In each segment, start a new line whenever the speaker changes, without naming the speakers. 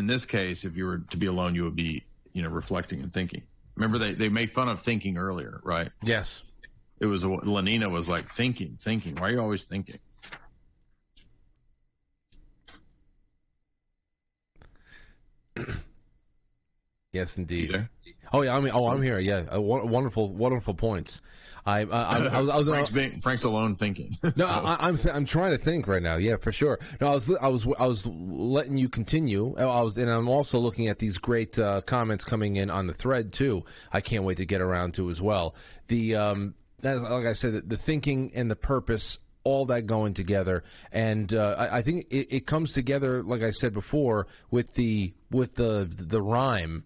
in this case, if you were to be alone, you would be, you know, reflecting and thinking. Remember, they, they made fun of thinking earlier, right?
Yes.
It was Lenina was like thinking, thinking. Why are you always thinking?
Yes, indeed. Oh yeah, I mean, oh, I'm here. Yeah, uh, wonderful, wonderful points. I, I, I, I, was, I was
Frank's, being, Frank's alone thinking.
no, so. I, am I'm, I'm trying to think right now. Yeah, for sure. No, I was I was I was letting you continue. I was, and I'm also looking at these great uh, comments coming in on the thread too. I can't wait to get around to as well. The um, like I said, the thinking and the purpose all that going together, and uh, I, I, think it, it, comes together, like I said before, with the with the the rhyme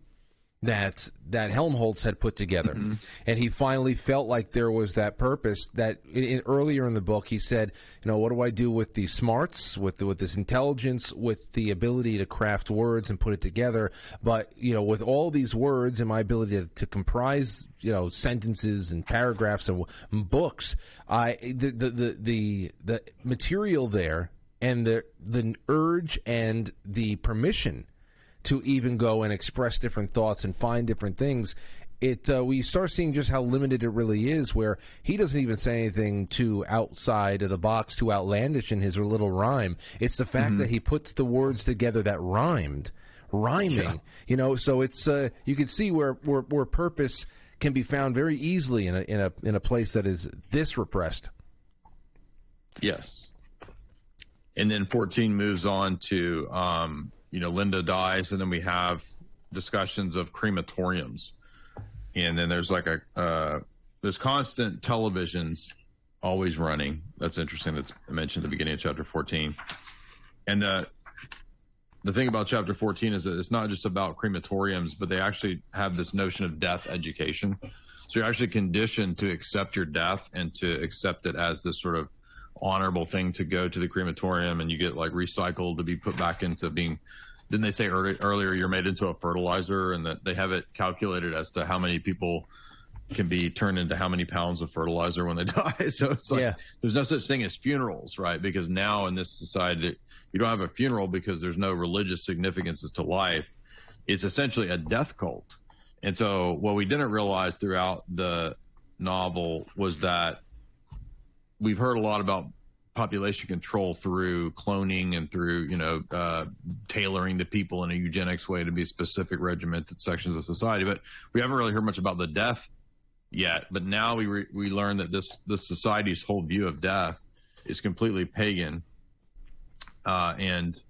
that that Helmholtz had put together, mm-hmm. and he finally felt like there was that purpose. That in, in, earlier in the book, he said, "You know, what do I do with the smarts, with the, with this intelligence, with the ability to craft words and put it together? But you know, with all these words and my ability to, to comprise, you know, sentences and paragraphs and, and books, I the, the the the the material there." And the the urge and the permission to even go and express different thoughts and find different things it uh, we start seeing just how limited it really is where he doesn't even say anything too outside of the box too outlandish in his little rhyme it's the fact mm-hmm. that he puts the words together that rhymed rhyming yeah. you know so it's uh, you can see where, where where purpose can be found very easily in a in a in a place that is this repressed
yes and then 14 moves on to um, you know, Linda dies, and then we have discussions of crematoriums, and then there's like a uh, there's constant televisions always running. That's interesting. That's mentioned at the beginning of chapter 14, and the the thing about chapter 14 is that it's not just about crematoriums, but they actually have this notion of death education. So you're actually conditioned to accept your death and to accept it as this sort of honorable thing to go to the crematorium and you get like recycled to be put back into being didn't they say early, earlier you're made into a fertilizer and that they have it calculated as to how many people can be turned into how many pounds of fertilizer when they die? So it's like yeah. there's no such thing as funerals right? Because now in this society you don't have a funeral because there's no religious significances to life. It's essentially a death cult. And so what we didn't realize throughout the novel was that we've heard a lot about population control through cloning and through you know uh, tailoring the people in a eugenics way to be specific regimented sections of society. But we haven't really heard much about the death yet. But now we re- we learn that this this society's whole view of death is completely pagan uh, and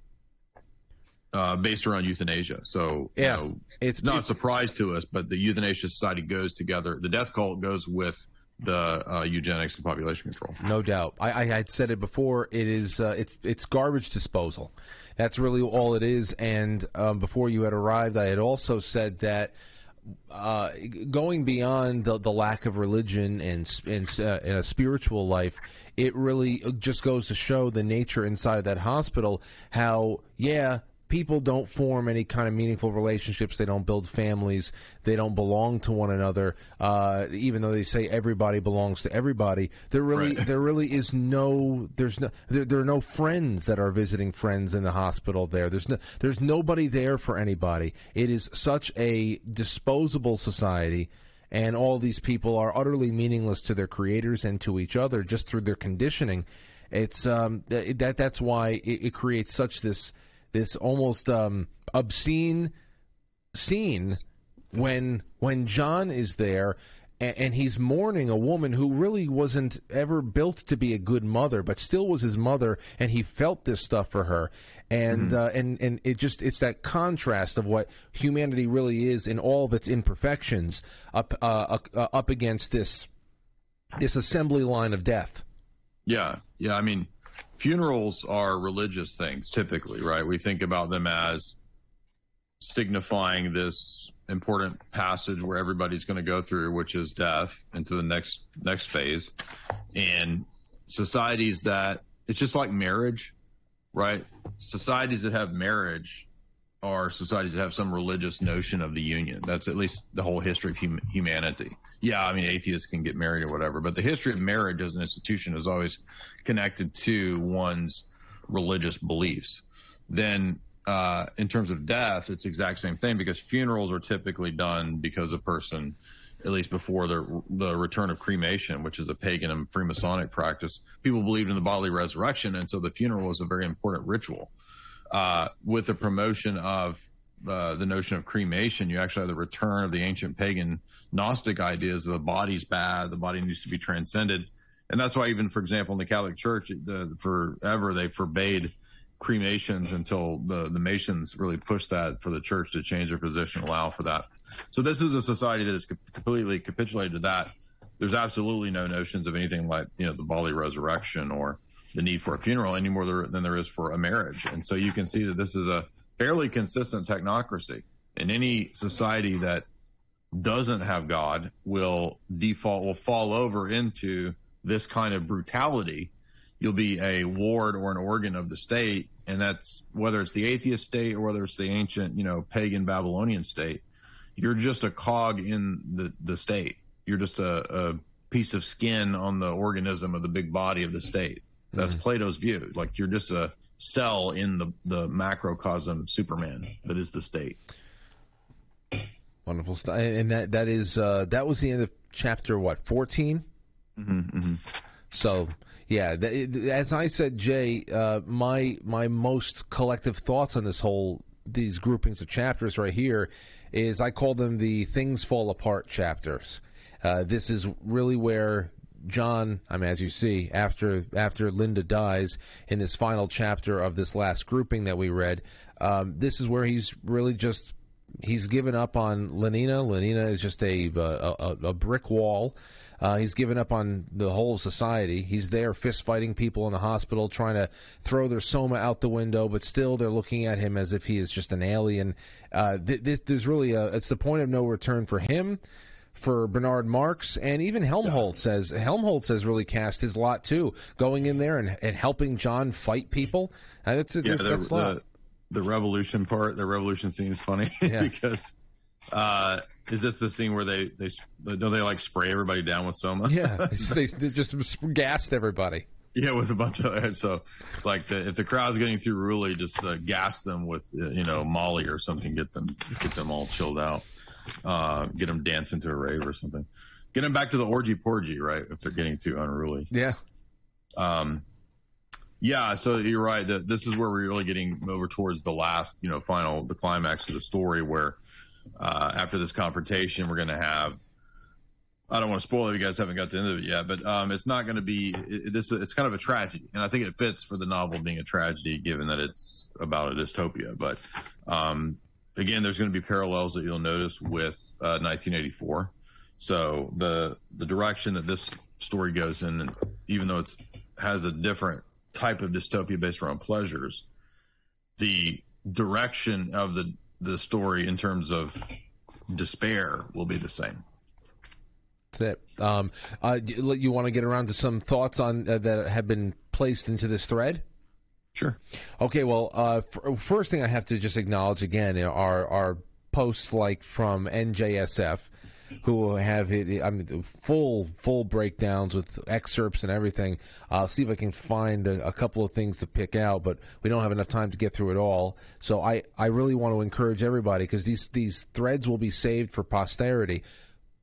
uh, based around euthanasia. So
yeah.
you know, it's not a surprise to us but the euthanasia society goes together the death cult goes with the uh, eugenics and population control.
No doubt. I, I had said it before. It is uh, it's it's garbage disposal. That's really all it is. And um, before you had arrived, I had also said that. Uh, going beyond the, the lack of religion and and, uh, and, a spiritual life, it really just goes to show the nature inside that hospital. How yeah, people don't form any kind of meaningful relationships. They don't build families. They don't belong to one another. Uh, even though they say everybody belongs to everybody, there really right. there really is no there's no there, there, are no friends that are visiting friends in the hospital. There there's no there's nobody there for anybody. It is such a disposable society. And all these people are utterly meaningless to their creators and to each other just through their conditioning. It's um, that that's why it, it creates such this this almost um, obscene scene when when John is there and, and, he's mourning a woman who really wasn't ever built to be a good mother, but still was his mother, and he felt this stuff for her, and mm-hmm. uh, and and it just it's that contrast of what humanity really is in all of its imperfections up uh, uh, up against this this assembly line of death.
Yeah, yeah. I mean, funerals are religious things typically, right? We think about them as signifying this important passage where everybody's going to go through, which is death, into the next next phase. And societies that it's just like marriage, right? Societies that have marriage are societies that have some religious notion of the union. That's at least the whole history of hum- humanity. Yeah, I mean, atheists can get married or whatever, but the history of marriage as an institution is always connected to one's religious beliefs. Then uh, in terms of death, it's exact same thing because funerals are typically done because a person, at least before the the return of cremation, which is a pagan and Freemasonic practice, people believed in the bodily resurrection, and so the funeral was a very important ritual. Uh, with the promotion of uh, the notion of cremation, you actually have the return of the ancient pagan Gnostic ideas: the body's bad, the body needs to be transcended, and that's why even, for example, in the Catholic Church, the, forever they forbade cremations until the the Masons really pushed that for the church to change their position, allow for that. So this is a society that has completely capitulated to that. There's absolutely no notions of anything like you know the bodily resurrection or the need for a funeral any more than there is for a marriage. And so you can see that this is a fairly consistent technocracy. In any society that doesn't have God will default will fall over into this kind of brutality. You'll be a ward or an organ of the state and that's whether it's the atheist state or whether it's the ancient, you know, pagan Babylonian state. You're just a cog in the the state. You're just a, a piece of skin on the organism of the big body of the state. That's mm-hmm. Plato's view. Like you're just a cell in the the macrocosm Superman that is the state.
Wonderful stuff, and that that is uh, that was the end of chapter what 14 mm-hmm, mm-hmm. So yeah, as I said, Jay, uh, my my most collective thoughts on this whole these groupings of chapters right here is I call them the things fall apart chapters. Uh, this is really where John, I mean, as you see, after after Linda dies in this final chapter of this last grouping that we read, um, this is where he's really just he's given up on Lenina. Lenina is just a a, a brick wall. Uh, he's given up on the whole society. He's there fist fighting people in the hospital, trying to throw their soma out the window, but still they're looking at him as if he is just an alien. Uh, th- th- there's really a, it's the point of no return for him. For Bernard Marx and even Helmholtz says Helmholtz has really cast his lot too, going in there and, and helping John fight people. Uh, that's, yeah, the,
that's the, the revolution part, the revolution scene is funny yeah. because uh, is this the scene where they they don't they like spray everybody down with soma?
Yeah, they, they just gassed everybody.
Yeah, with a bunch of so it's like the, if the crowd's getting too ruly, just uh, gas them with uh, you know Molly or something, get them get them all chilled out, uh, get them dancing to a rave or something, get them back to the orgy porgy, right? If they're getting too unruly.
Yeah.
Um. Yeah, so you're right. That this is where we're really getting over towards the last, you know, final, the climax of the story, where uh, after this confrontation, we're going to have. I don't want to spoil it if you guys haven't got to the end of it yet, but um, it's not going to be it, this. It's kind of a tragedy, and I think it fits for the novel being a tragedy, given that it's about a dystopia. But um, again, there's going to be parallels that you'll notice with uh, 1984. So the the direction that this story goes in, even though it's has a different type of dystopia based around pleasures, the direction of the the story in terms of despair will be the same.
That's it. Um, uh, you want to get around to some thoughts on uh, that have been placed into this thread?
Sure.
Okay. Well, uh, f- first thing I have to just acknowledge again are are posts like from NJSF who have it. I mean, full full breakdowns with excerpts and everything. I'll see if I can find a, a, couple of things to pick out, but we don't have enough time to get through it all. So I, I really want to encourage everybody because these these threads will be saved for posterity.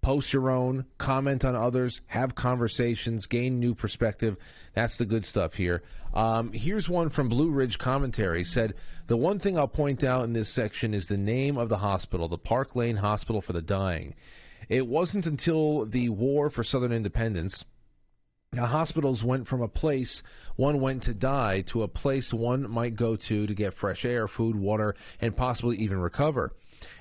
Post your own, comment on others, have conversations, gain new perspective. That's the good stuff here. Um, here's one from Blue Ridge Commentary. Said the one thing I'll point out in this section is the name of the hospital, the Park Lane Hospital for the Dying. It wasn't until the War for Southern Independence the hospitals went from a place one went to die to a place one might go to to get fresh air, food, water, and possibly even recover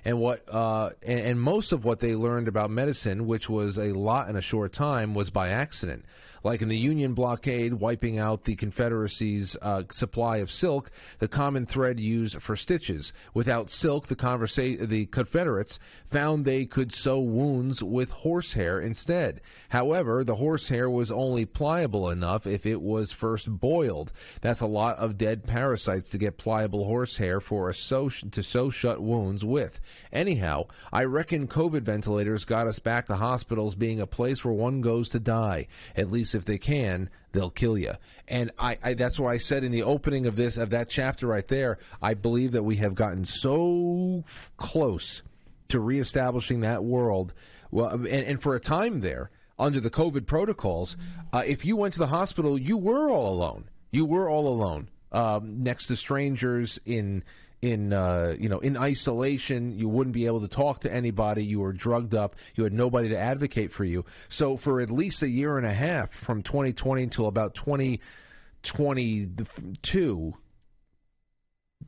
and what uh, and, and, most of what they learned about medicine, which was a lot in a short time, was by accident. Like in the Union blockade, wiping out the Confederacy's uh, supply of silk, the common thread used for stitches. Without silk, the, conversa- the Confederates found they could sew wounds with horsehair instead. However, the horsehair was only pliable enough if it was first boiled. That's a lot of dead parasites to get pliable horsehair for a sew to sew shut wounds with. Anyhow, I reckon COVID ventilators got us back to hospitals being a place where one goes to die. At least if they can, they'll kill you. And I, I that's why I said in the opening of this of that chapter right there, I believe that we have gotten so f- close to reestablishing that world. Well, and, and for a time there, under the COVID protocols, uh, if you went to the hospital, you were all alone. You were all alone um, next to strangers in in uh, you know in isolation. You wouldn't be able to talk to anybody. You were drugged up. You had nobody to advocate for you. So for at least a year and a half, from 2020 until about 2022,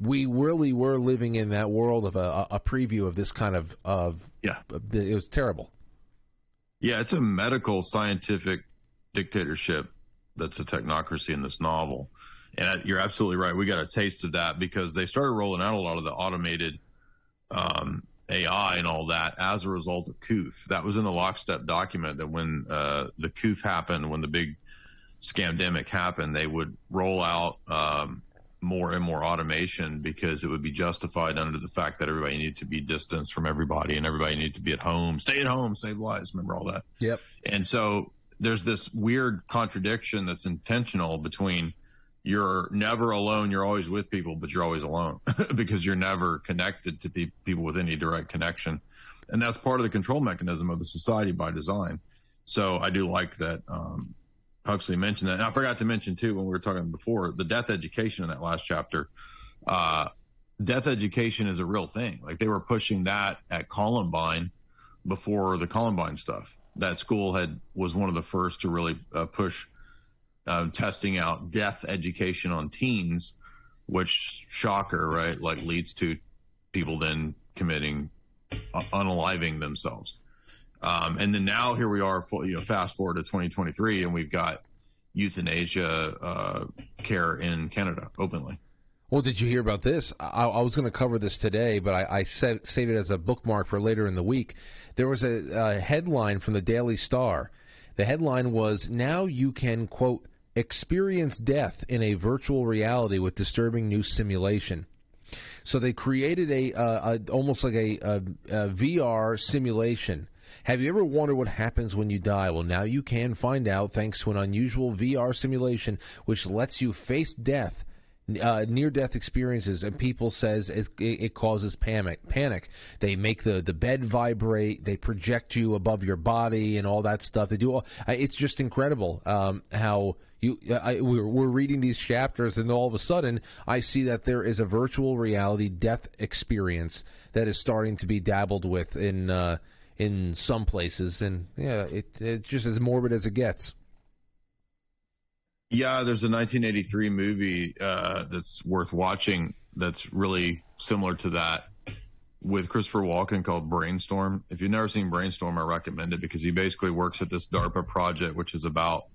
we really were living in that world of a, a preview of this kind of of
yeah.
It was terrible.
Yeah, it's a medical scientific dictatorship that's a technocracy in this novel. And you're absolutely right. We got a taste of that because they started rolling out a lot of the automated um, AI and all that as a result of COOF. That was in the lockstep document that when uh, the COOF happened, when the big scamdemic happened, they would roll out um, more and more automation because it would be justified under the fact that everybody needed to be distanced from everybody and everybody needed to be at home, stay at home, save lives. Remember all that?
Yep.
And so there's this weird contradiction that's intentional between you're never alone. You're always with people, but you're always alone because you're never connected to pe- people with any direct connection. And that's part of the control mechanism of the society by design. So I do like that um, Huxley mentioned that. And I forgot to mention too when we were talking before the death education in that last chapter. Uh, death education is a real thing. Like they were pushing that at Columbine before the Columbine stuff. That school had was one of the first to really uh, push uh, testing out death education on teens, which shocker, right? Like leads to people then committing uh, unaliving themselves. Um, and then now here we are, you know, fast forward to 2023, and we've got euthanasia uh, care in Canada openly.
Well, did you hear about this? I, I was going to cover this today, but I, I set, saved it as a bookmark for later in the week. There was a, a headline from the Daily Star. The headline was Now you can, quote, experience death in a virtual reality with disturbing new simulation. So they created a, uh, a almost like a, a, a, VR simulation. Have you ever wondered what happens when you die? Well, now you can find out thanks to an unusual VR simulation which lets you face death uh, near death experiences and people says it, it, causes panic panic they make the, the bed vibrate they project you above your body and all that stuff they do all, it's just incredible um, how you I, we're, we're reading these chapters and all of a sudden i see that there is a virtual reality death experience that is starting to be dabbled with in uh, in some places and yeah it, it's just as morbid as it gets
yeah, there's a 1983 movie uh, that's worth watching that's really similar to that with Christopher Walken called Brainstorm. If you've never seen Brainstorm, I recommend it because he basically works at this DARPA project, which is about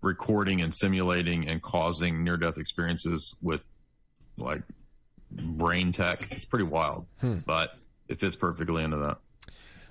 recording and simulating and causing near death experiences with like brain tech. It's pretty wild, hmm. but it fits perfectly into that.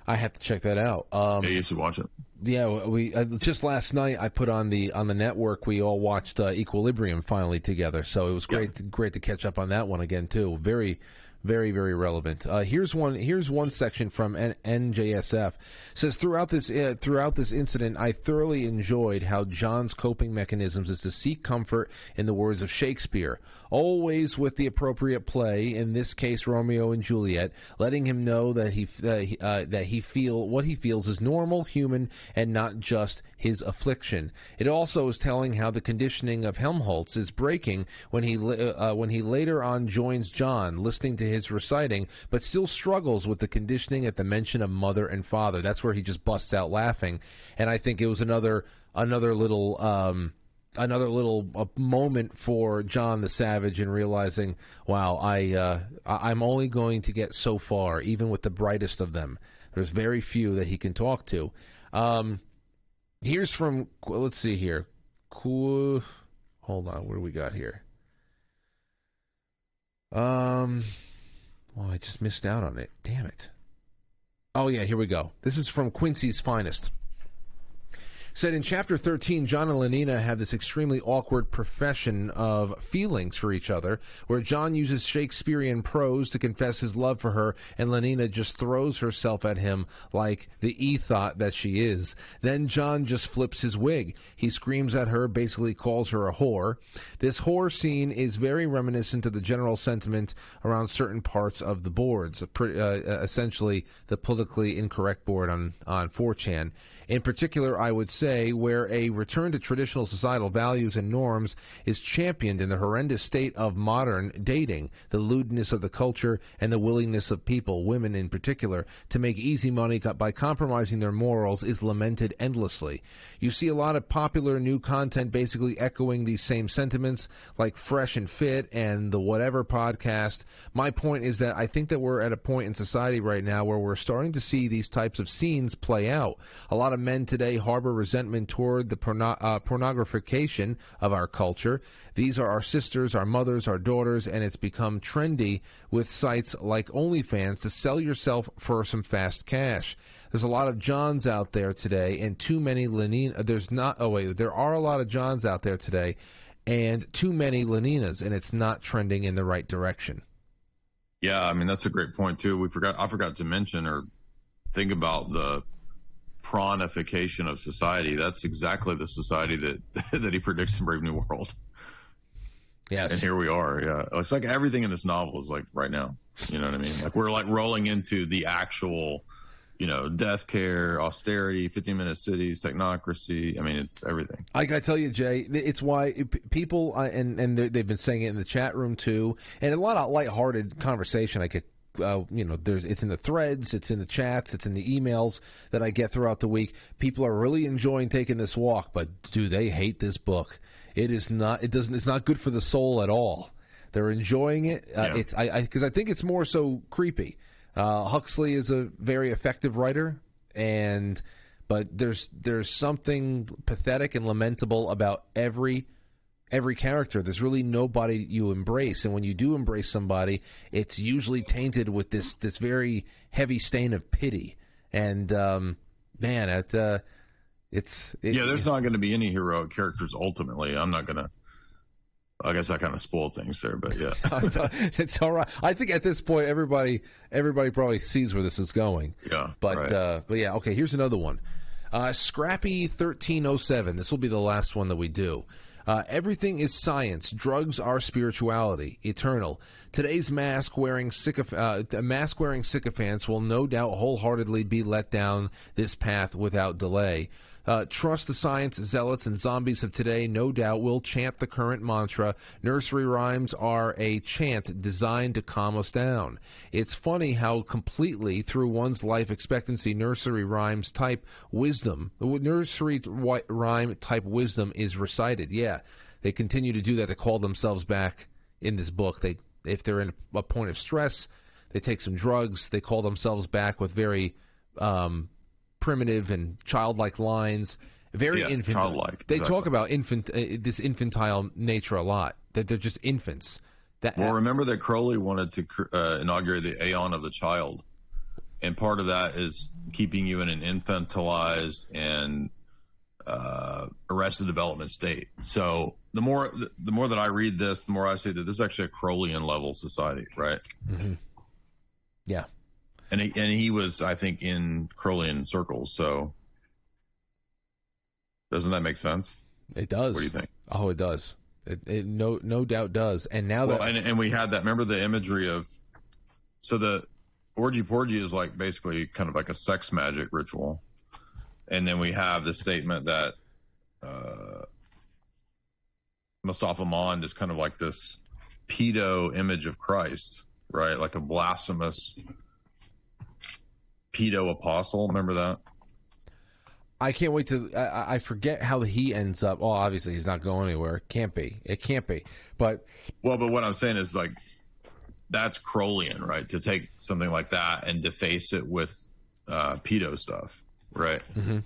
I have to check that out. Um,
yeah, you should watch it.
Yeah, we uh, just last night I put on the on the network. We all watched uh, Equilibrium finally together, so it was great to, great to catch up on that one again too. Very very very relevant. Uh, here's one here's one section from N- NJSF it says throughout this uh, throughout this incident, I thoroughly enjoyed how John's coping mechanisms is to seek comfort in the words of Shakespeare, always with the appropriate play. In this case, Romeo and Juliet, letting him know that he uh, uh, that he feel what he feels is normal, human, and not just his affliction. It also is telling how the conditioning of Helmholtz is breaking when he uh, when he later on joins John, listening to his reciting, but still struggles with the conditioning at the mention of mother and father. That's where he just busts out laughing, and I think it was another another little. Um, another little moment for John the Savage in realizing, wow, I uh, I'm only going to get so far, even with the brightest of them. There's very few that he can talk to. Um, here's from let's see here. Cool. Hold on, what do we got here? Um, well, I just missed out on it. Damn it. Oh, yeah, here we go. This is from Quincy's Finest. Said in chapter 13, John and Lenina have this extremely awkward profession of feelings for each other, where John uses Shakespearean prose to confess his love for her, and Lenina just throws herself at him like the ethot that she is. Then John just flips his wig. He screams at her, basically calls her a whore. This whore scene is very reminiscent of the general sentiment around certain parts of the boards, uh, essentially the politically incorrect board on, on 4chan. In particular, I would say where a return to traditional societal values and norms is championed in the horrendous state of modern dating, the lewdness of the culture, and the willingness of people, women in particular, to make easy money by compromising their morals is lamented endlessly. You see a lot of popular new content basically echoing these same sentiments, like Fresh and Fit and the Whatever podcast. My point is that I think that we're at a point in society right now where we're starting to see these types of scenes play out. A lot of men today harbor resentment toward the porno- uh, pornographication of our culture. These are our sisters, our mothers, our daughters, and it's become trendy with sites like OnlyFans to sell yourself for some fast cash. There's a lot of Johns out there today, and too many Lenin. Uh, there's not. Oh wait, there are a lot of Johns out there today, and too many Leninas, and it's not trending in the right direction.
Yeah, I mean that's a great point too. We forgot. I forgot to mention or think about the pornification of society. That's exactly the society that that he predicts in Brave New World.
Yes.
And here we are. Yeah. It's like everything in this novel is like right now. You know what I mean? Like we're like rolling into the actual, you know, death care, austerity, 15 minute cities, technocracy. I mean, it's everything.
I got to tell you, Jay, it's why people, uh, and, and they've been saying it in the chat room too, and a lot of lighthearted conversation I get uh, you know, there's it's in the threads, it's in the chats, it's in the emails that I get throughout the week. People are really enjoying taking this walk, but do they hate this book? It is not. It doesn't. It's not good for the soul at all. They're enjoying it. Uh, yeah. It's I because I, I, think it's more so creepy. Uh, Huxley is a very effective writer, and but there's there's something pathetic and lamentable about every every character. There's really nobody you embrace, and when you do embrace somebody, it's usually tainted with this this very heavy stain of pity. And um, man, it, uh, it's
it, yeah. There's not going to be any heroic characters ultimately. I'm not going to. I guess I kind of spoiled things there, but yeah,
it's, it's, all right. I think at this point, everybody everybody probably sees where this is going.
Yeah,
but
right.
uh, but yeah, okay. Here's another one. Uh, Scrappy thirteen oh seven. This will be the last one that we do. Uh, everything is science. Drugs are spirituality, eternal. Today's mask wearing sycoph- uh, mask wearing sycophants will no doubt wholeheartedly be let down this path without delay. Uh, trust the science zealots and zombies of today, no doubt, will chant the current mantra. Nursery rhymes are a chant designed to calm us down. It's funny how completely, through one's life expectancy, nursery rhymes type wisdom, nursery rhyme type wisdom is recited. Yeah, they continue to do that to call themselves back in this book. They, if they're in a point of stress, they take some drugs. They call themselves back with very um, primitive and childlike lines. Very
yeah,
infantile.
Childlike.
They
exactly.
talk about infant uh, this infantile nature a lot. That they're just infants. That
well, remember that Crowley wanted to uh, inaugurate the Aeon of the Child, and part of that is keeping you in an infantilized and uh, arrested development state. So the more the more that I read this, the more I see that this is actually a Crowleyan level society, right?
Mm-hmm. Yeah
and he, and he was, I think, in Crowleyan circles. So doesn't that make sense?
It does.
What do you think?
Oh, it does. It, it no no doubt does. And now
well,
that
and, and we had that. Remember the imagery of so the orgy porgy is like basically kind of like a sex magic ritual, and then we have the statement that uh, Mustafa Mond is kind of like this pedo image of Christ, right? Like a blasphemous pedo apostle. Remember that?
I can't wait to. I, I, forget how he ends up. Well, obviously he's not going anywhere. can't be. It can't be. But
well, but what I'm saying is like that's Crowleyan, right? To take something like that and deface it with uh, pedo stuff, right?
Mm-hmm.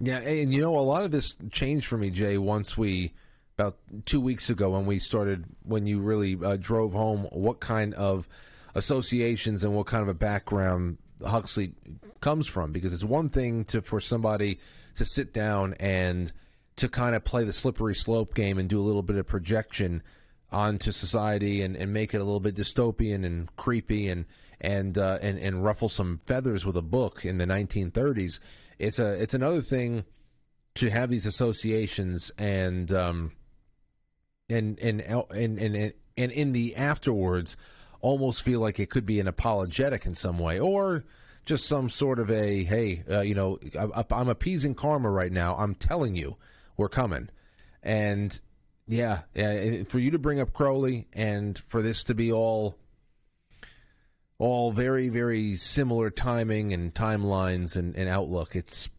Yeah, and you know a lot of this changed for me, Jay. Once we about two weeks ago when we started when you really uh, drove home what kind of associations and what kind of a background Huxley comes from because it's one thing to for somebody to sit down and to kind of play the slippery slope game and do a little bit of projection onto society and, and make it a little bit dystopian and creepy and and uh, and and ruffle some feathers with a book in the 1930s. It's a it's another thing to have these associations and um and and and and and in the afterwards almost feel like it could be an apologetic in some way or just some sort of a hey uh, you know I'm appeasing karma right now I'm telling you we're coming and yeah yeah for you to bring up Crowley and for this to be all all very very similar timing and timelines and, and outlook it's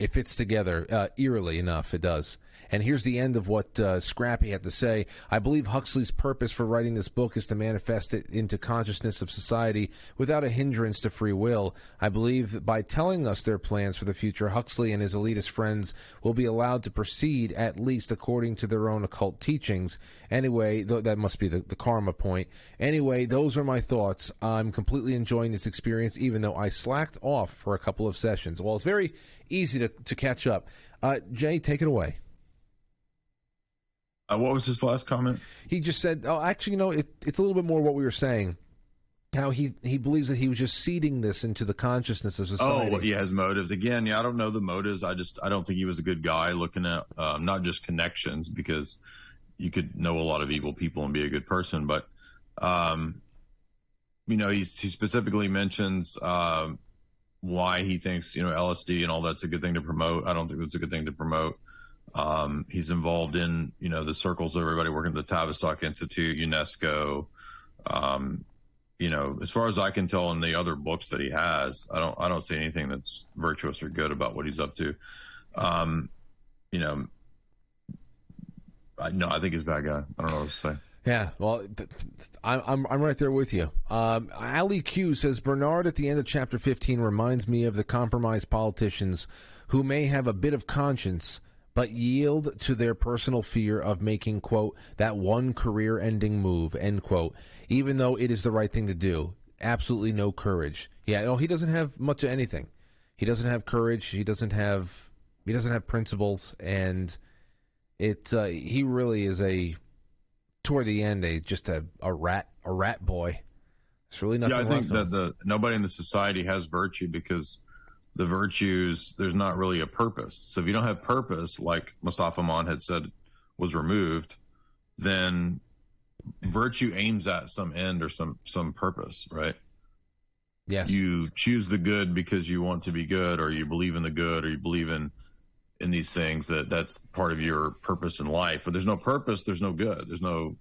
it fits together uh, eerily enough. It does. And here's the end of what uh, Scrappy had to say. I believe Huxley's purpose for writing this book is to manifest it into consciousness of society without a hindrance to free will. I believe by telling us their plans for the future, Huxley and his elitist friends will be allowed to proceed at least according to their own occult teachings. Anyway, th- that must be the, the karma point. Anyway, those are my thoughts. I'm completely enjoying this experience, even though I slacked off for a couple of sessions. Well, it's very easy to, to catch up. Uh, Jay, take it away.
Uh, what was his last comment?
He just said, "Oh, actually, you know, it, it's a little bit more what we were saying. How he he believes that he was just seeding this into the consciousness of society.
Oh, he has motives again. Yeah, I don't know the motives. I just I don't think he was a good guy. Looking at um, not just connections because you could know a lot of evil people and be a good person, but um, you know, he he specifically mentions." Um, why he thinks you know LSD and all that's a good thing to promote. I don't think that's a good thing to promote. Um, he's involved in you know the circles of everybody working at the Tavistock Institute, UNESCO. Um, you know, as far as I can tell in the other books that he has, I don't I don't see anything that's virtuous or good about what he's up to. Um, you know, I no, I think he's a bad guy. I don't know what to say.
Yeah, well, I'm I'm right there with you. Um, Ali Q says Bernard at the end of chapter 15 reminds me of the compromised politicians who may have a bit of conscience but yield to their personal fear of making quote that one career-ending move end quote, even though it is the right thing to do. Absolutely no courage. Yeah, no, he doesn't have much of anything. He doesn't have courage. He doesn't have he doesn't have principles, and it uh, he really is a toward the end, a just a, a rat a rat boy. It's really nothing.
Yeah, I think that the nobody in the society has virtue because the virtues there's not really a purpose. So if you don't have purpose, like Mustafa Mond had said was removed, then virtue aims at some end or some some purpose, right?
Yes.
You choose the good because you want to be good, or you believe in the good, or you believe in in these things that that's part of your purpose in life. But there's no purpose, there's no good. There's no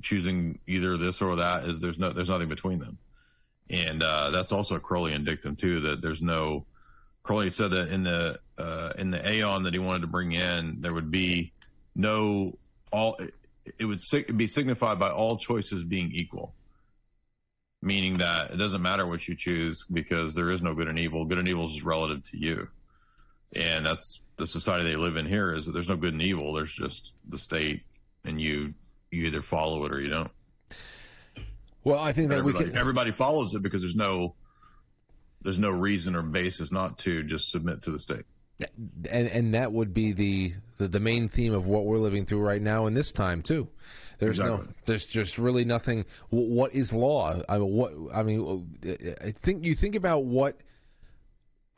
choosing either this or that. Is there's no there's nothing between them, and uh, that's also a Crowleyan dictum too. That there's no Crowley said that in the uh, in the Aeon that he wanted to bring in, there would be no all. It would be signified by all choices being equal, meaning that it doesn't matter what you choose because there is no good and evil. Good and evil is relative to you and that's the society they live in here is that there's no good and evil there's just the state and you you either follow it or you don't
well i think that
everybody,
we can
everybody follows it because there's no there's no reason or basis not to just submit to the state
and and that would be the, the, the main theme of what we're living through right now in this time too. There's exactly. no, there's just really nothing. What is law? I what I mean, uh, I think you think about what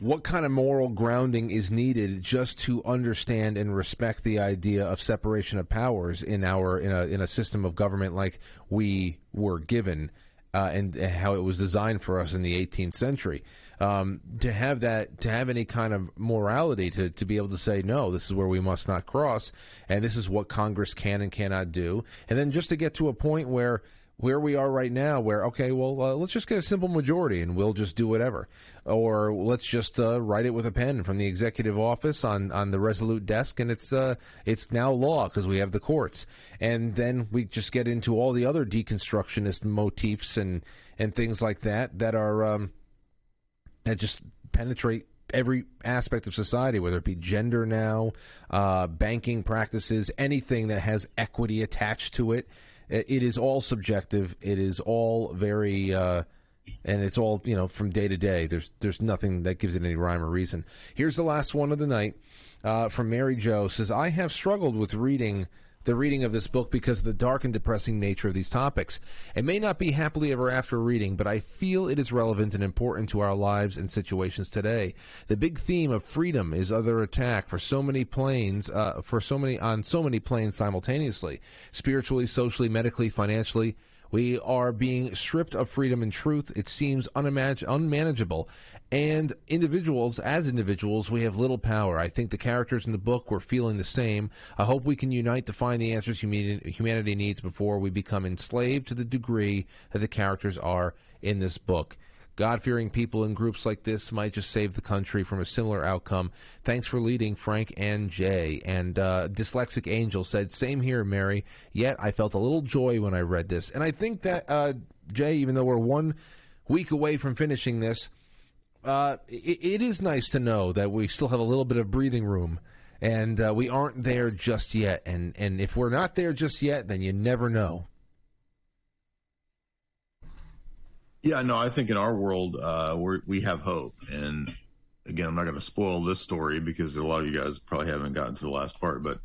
what kind of moral grounding is needed just to understand and respect the idea of separation of powers in our in a in a system of government like we were given uh, and how it was designed for us in the 18th century. Um, to have that to have any kind of morality to, to be able to say no this is where we must not cross and this is what Congress can and cannot do. And then just to get to a point where where we are right now, where okay, well, uh, let's just get a simple majority and we'll just do whatever, or let's just uh, write it with a pen from the executive office on, on the resolute desk, and it's uh, it's now law because we have the courts, and then we just get into all the other deconstructionist motifs and and things like that that are um, that just penetrate every aspect of society, whether it be gender now, uh, banking practices, anything that has equity attached to it it is all subjective. It is all very uh, and it's all you know from day to day. There's there's nothing that gives it any rhyme or reason. Here's the last one of the night uh, from Mary Jo says I have struggled with reading the reading of this book because of the dark and depressing nature of these topics. It may not be happily ever after reading, but I feel it is relevant and important to our lives and situations today. The big theme of freedom is under attack for so many planes, uh, for so many on so many planes simultaneously, spiritually, socially, medically, financially. We are being stripped of freedom and truth. It seems unimag- unmanageable. And individuals, as individuals, we have little power. I think the characters in the book were feeling the same. I hope we can unite to find the answers humanity needs before we become enslaved to the degree that the characters are in this book. God fearing people in groups like this might just save the country from a similar outcome. Thanks for leading, Frank and Jay. And uh, Dyslexic Angel said, Same here, Mary. Yet I felt a little joy when I read this. And I think that, uh, Jay, even though we're one week away from finishing this, uh, it, it is nice to know that we still have a little bit of breathing room. And uh, we aren't there just yet. And, and if we're not there just yet, then you never know.
Yeah, no, I think in our world, uh, we we have hope. And again, I'm not going to spoil this story because a lot of you guys probably haven't gotten to the last part, but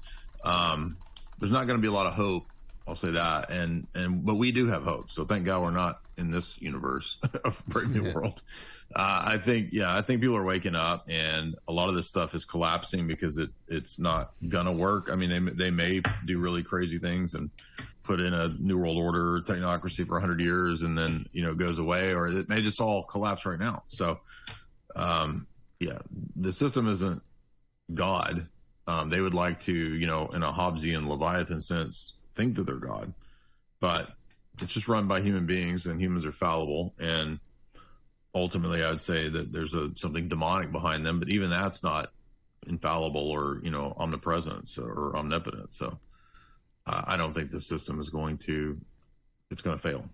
um, there's not going to be a lot of hope. I'll say that. And, and, but we do have hope. So thank God we're not in this universe of Brave New World. Uh, I think, yeah, I think people are waking up and a lot of this stuff is collapsing because it, it's not going to work. I mean, they, they may do really crazy things and put in a new world order technocracy for 100 years and then you know goes away or it may just all collapse right now. So um, yeah the system isn't god. Um, they would like to you know in a hobbesian leviathan sense think that they're god but it's just run by human beings and humans are fallible. And ultimately i would say that there's a something demonic behind them but even that's not infallible or you know omnipresent or omnipotent. So I don't think the system is going to it's going to fail.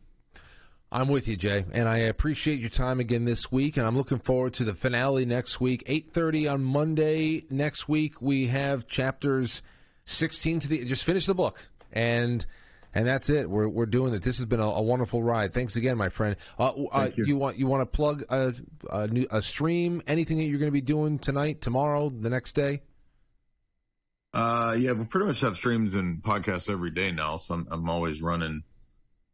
I'm with you, Jay, and I appreciate your time again this week, and I'm looking forward to the finale next week, 8:30 on Monday next week. We have chapters 16 to the just finish the book, and and that's it. We're we're doing it. This has been a, a wonderful ride. Thanks again, my friend. Uh, uh, you. you. want you want to plug a, a, new, a stream? Anything that you're going to be doing tonight, tomorrow, the next day?
Uh, yeah, we pretty much have streams and podcasts every day now, so I'm, I'm always running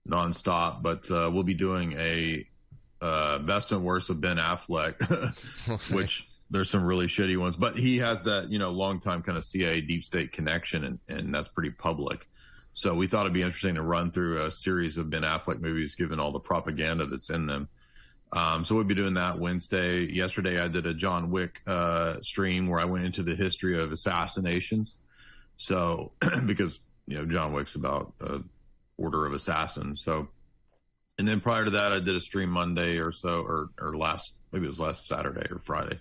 nonstop. But uh, we'll be doing a uh, best and worst of Ben Affleck, which there's some really shitty ones, but he has that you know long time kind of CIA deep state connection, and, and that's pretty public. So we thought it'd be interesting to run through a series of Ben Affleck movies, given all the propaganda that's in them. Um, so we'll be doing that Wednesday. Yesterday, I did a John Wick uh, stream where I went into the history of assassinations. So, because you know John Wick's about a order of assassins. So, and then prior to that, I did a stream Monday or so, or or last maybe it was last Saturday or Friday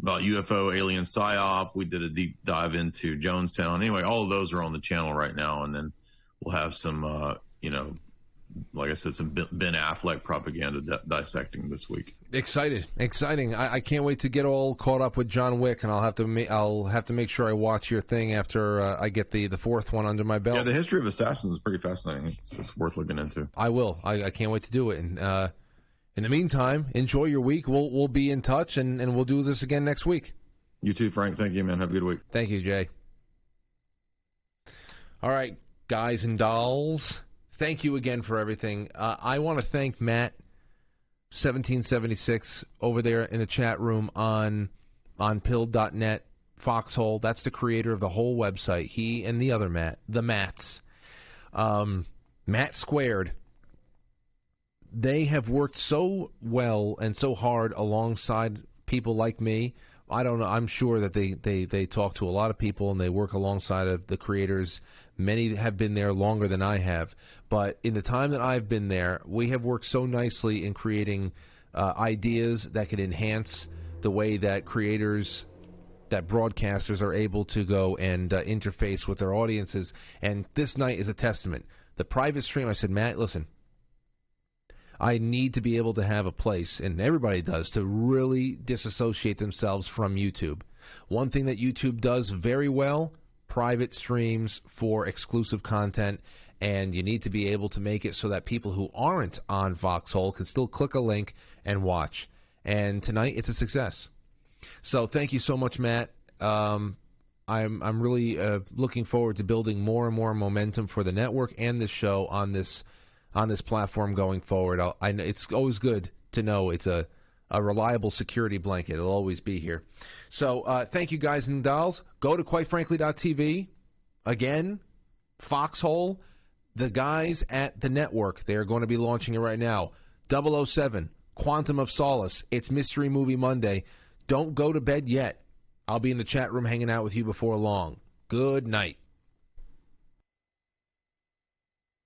about UFO alien psyop. We did a deep dive into Jonestown. Anyway, all of those are on the channel right now, and then we'll have some uh, you know like I said, some Ben Affleck propaganda di- dissecting this week.
Excited, exciting! I-, I, can't wait to get all caught up with John Wick, and I'll have to ma- I'll have to make sure I watch your thing after uh, I get the the fourth one under my belt.
Yeah, the history of assassins is pretty fascinating. It's, it's worth looking into.
I will. I, I can't wait to do it. And uh, in the meantime, enjoy your week. We'll we'll be in touch, and, and we'll do this again next week.
You too, Frank. Thank you, man. Have a good week.
Thank you, Jay. All right, guys and dolls thank you again for everything. Uh, I want to thank Matt, seventeen seventy six, over there in the chat room on on Pilled.net, Foxhole. That's the creator of the whole website. He and the other Matt, the Mats, um, Matt Squared. They have worked so well and so hard alongside people like me. I don't know. I'm sure that they, they, they talk to a lot of people and they work alongside of the creators Many have been there longer than I have. But in the time that I've been there, we have worked so nicely in creating uh, ideas that can enhance the way that creators that broadcasters are able to go and uh, interface with their audiences. And this night is a testament. The private stream, I said, Matt, listen, I need to be able to have a place, and everybody does, to really disassociate themselves from YouTube. One thing that YouTube does very well private streams for exclusive content and you need to be able to make it so that people who aren't on Foxhole can still click a link and watch. And tonight, it's a success. So thank you so much, Matt. Um, I'm I'm really uh, looking forward to building more and more momentum for the network and this show on this on this platform going forward. I'll, I, it's always good to know it's a a reliable security blanket. It'll always be here. So uh, thank you guys and dolls. Go to quitefrankly.tv again. Foxhole. The guys at the network they are going to be launching it right now. 007 Quantum of Solace. It's Mystery Movie Monday. Don't go to bed yet. I'll be in the chat room hanging out with you before long. Good night.